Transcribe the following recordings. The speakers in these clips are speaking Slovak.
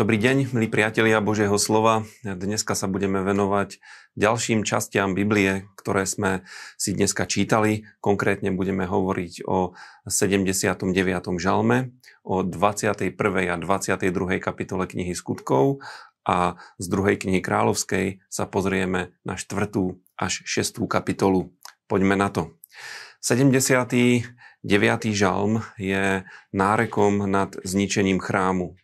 Dobrý deň, milí priatelia Božieho slova. Dneska sa budeme venovať ďalším častiam Biblie, ktoré sme si dneska čítali. Konkrétne budeme hovoriť o 79. žalme, o 21. a 22. kapitole knihy skutkov a z druhej knihy kráľovskej sa pozrieme na 4. až 6. kapitolu. Poďme na to. 79. žalm je nárekom nad zničením chrámu.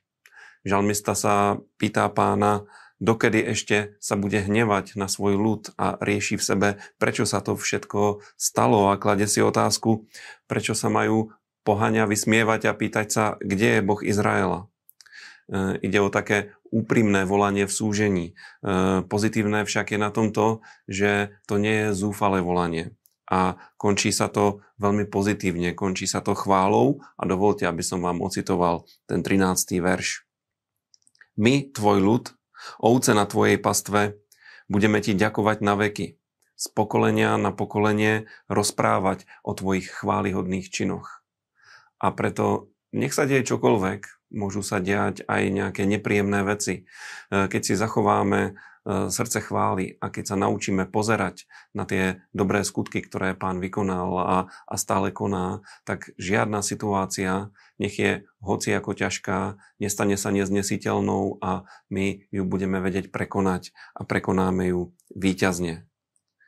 Žalmista sa pýta pána, dokedy ešte sa bude hnevať na svoj ľud a rieši v sebe, prečo sa to všetko stalo a klade si otázku, prečo sa majú pohania vysmievať a pýtať sa, kde je Boh Izraela. E, ide o také úprimné volanie v súžení. E, pozitívne však je na tom to, že to nie je zúfalé volanie. A končí sa to veľmi pozitívne, končí sa to chválou a dovolte, aby som vám ocitoval ten 13. verš. My, tvoj ľud, ovce na tvojej pastve, budeme ti ďakovať na veky, z pokolenia na pokolenie rozprávať o tvojich chválihodných činoch. A preto nech sa deje čokoľvek, môžu sa diať aj nejaké nepríjemné veci. Keď si zachováme E, srdce chváli a keď sa naučíme pozerať na tie dobré skutky, ktoré pán vykonal a, a stále koná, tak žiadna situácia, nech je hoci ako ťažká, nestane sa neznesiteľnou a my ju budeme vedieť prekonať a prekonáme ju výťazne.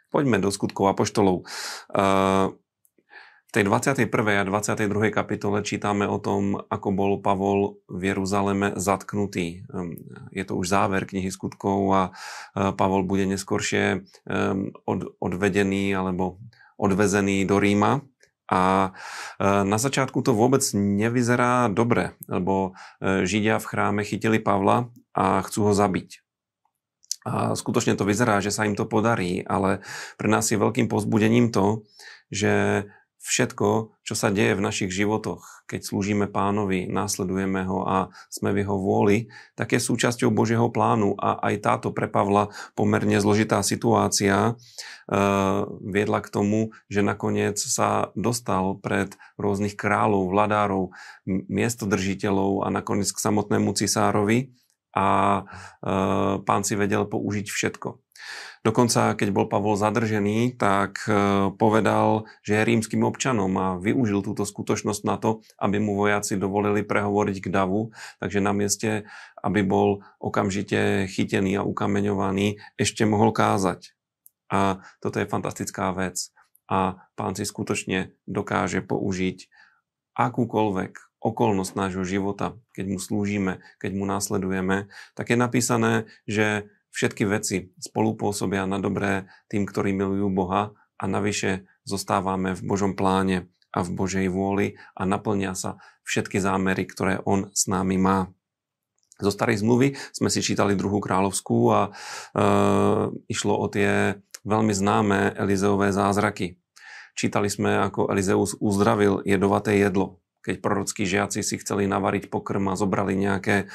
Poďme do skutkov apoštolov. Uh, v tej 21. a 22. kapitole čítame o tom, ako bol Pavol v Jeruzaleme zatknutý. Ehm, je to už záver knihy skutkov a e, Pavol bude neskôršie ehm, odvedený alebo odvezený do Ríma. A e, na začiatku to vôbec nevyzerá dobre, lebo e, Židia v chráme chytili Pavla a chcú ho zabiť. A skutočne to vyzerá, že sa im to podarí, ale pre nás je veľkým pozbudením to, že všetko, čo sa deje v našich životoch, keď slúžime pánovi, následujeme ho a sme v jeho vôli, tak je súčasťou Božieho plánu a aj táto pre Pavla pomerne zložitá situácia e, viedla k tomu, že nakoniec sa dostal pred rôznych kráľov, vladárov, miestodržiteľov a nakoniec k samotnému cisárovi a e, pán si vedel použiť všetko. Dokonca, keď bol Pavol zadržený, tak e, povedal, že je rímským občanom a využil túto skutočnosť na to, aby mu vojaci dovolili prehovoriť k davu, takže na mieste, aby bol okamžite chytený a ukameňovaný, ešte mohol kázať. A toto je fantastická vec. A pán si skutočne dokáže použiť akúkoľvek okolnosť nášho života, keď mu slúžime, keď mu následujeme, tak je napísané, že všetky veci spolupôsobia na dobré tým, ktorí milujú Boha a navyše zostávame v Božom pláne a v Božej vôli a naplnia sa všetky zámery, ktoré On s nami má. Zo starej zmluvy sme si čítali druhú kráľovskú a e, išlo o tie veľmi známe Elizeové zázraky. Čítali sme, ako Elizeus uzdravil jedovaté jedlo. Keď prorockí žiaci si chceli navariť pokrm a zobrali nejaké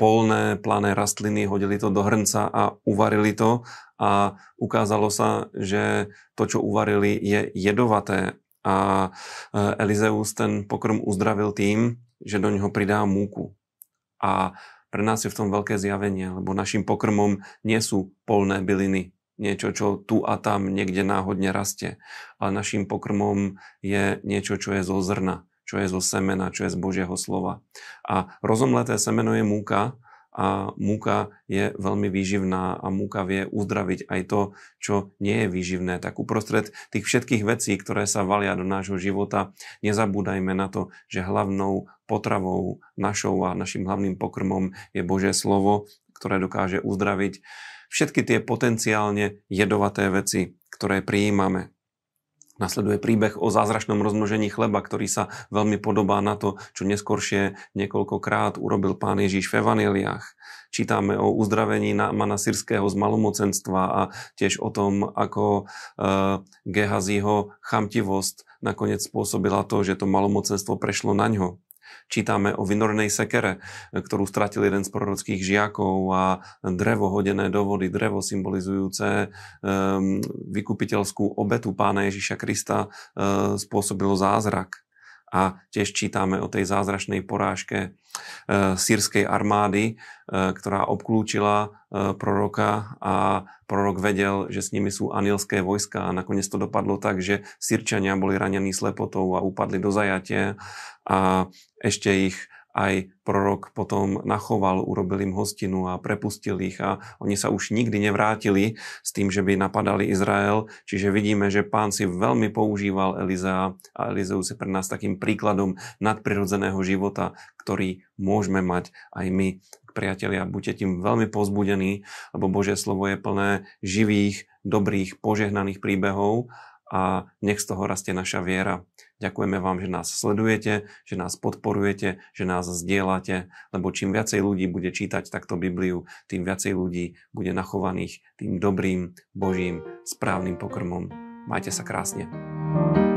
polné, plané rastliny, hodili to do hrnca a uvarili to. A ukázalo sa, že to, čo uvarili, je jedovaté. A e, Elizeus ten pokrm uzdravil tým, že do neho pridá múku. A pre nás je v tom veľké zjavenie, lebo našim pokrmom nie sú polné byliny, niečo, čo tu a tam niekde náhodne rastie, ale našim pokrmom je niečo, čo je zo zrna, čo je zo semena, čo je z Božieho slova. A rozomleté semeno je múka a múka je veľmi výživná a múka vie uzdraviť aj to, čo nie je výživné. Tak uprostred tých všetkých vecí, ktoré sa valia do nášho života, nezabúdajme na to, že hlavnou potravou našou a našim hlavným pokrmom je Božie slovo, ktoré dokáže uzdraviť všetky tie potenciálne jedovaté veci, ktoré prijímame. Nasleduje príbeh o zázračnom rozmnožení chleba, ktorý sa veľmi podobá na to, čo neskôršie niekoľkokrát urobil pán Ježiš v evaneliách. Čítame o uzdravení Mana Syrského z malomocenstva a tiež o tom, ako uh, Gehaziho chamtivosť nakoniec spôsobila to, že to malomocenstvo prešlo na ňo. Čítame o vynorenej sekere, ktorú stratil jeden z prorockých žiakov a drevo hodené do vody, drevo symbolizujúce um, vykupiteľskú obetu pána Ježiša Krista uh, spôsobilo zázrak. A tiež čítame o tej zázračnej porážke e, sírskej armády, e, ktorá obklúčila e, proroka a prorok vedel, že s nimi sú anielské vojska a nakoniec to dopadlo tak, že Sirčania boli ranení slepotou a upadli do zajatia a ešte ich aj prorok potom nachoval, urobil im hostinu a prepustil ich a oni sa už nikdy nevrátili s tým, že by napadali Izrael. Čiže vidíme, že pán si veľmi používal Elizea a Elizeus je pre nás takým príkladom nadprirodzeného života, ktorý môžeme mať aj my. Priatelia, buďte tým veľmi pozbudení, lebo Božie slovo je plné živých, dobrých, požehnaných príbehov a nech z toho rastie naša viera. Ďakujeme vám, že nás sledujete, že nás podporujete, že nás zdieľate, lebo čím viacej ľudí bude čítať takto Bibliu, tým viacej ľudí bude nachovaných tým dobrým, božím, správnym pokrmom. Majte sa krásne. thank you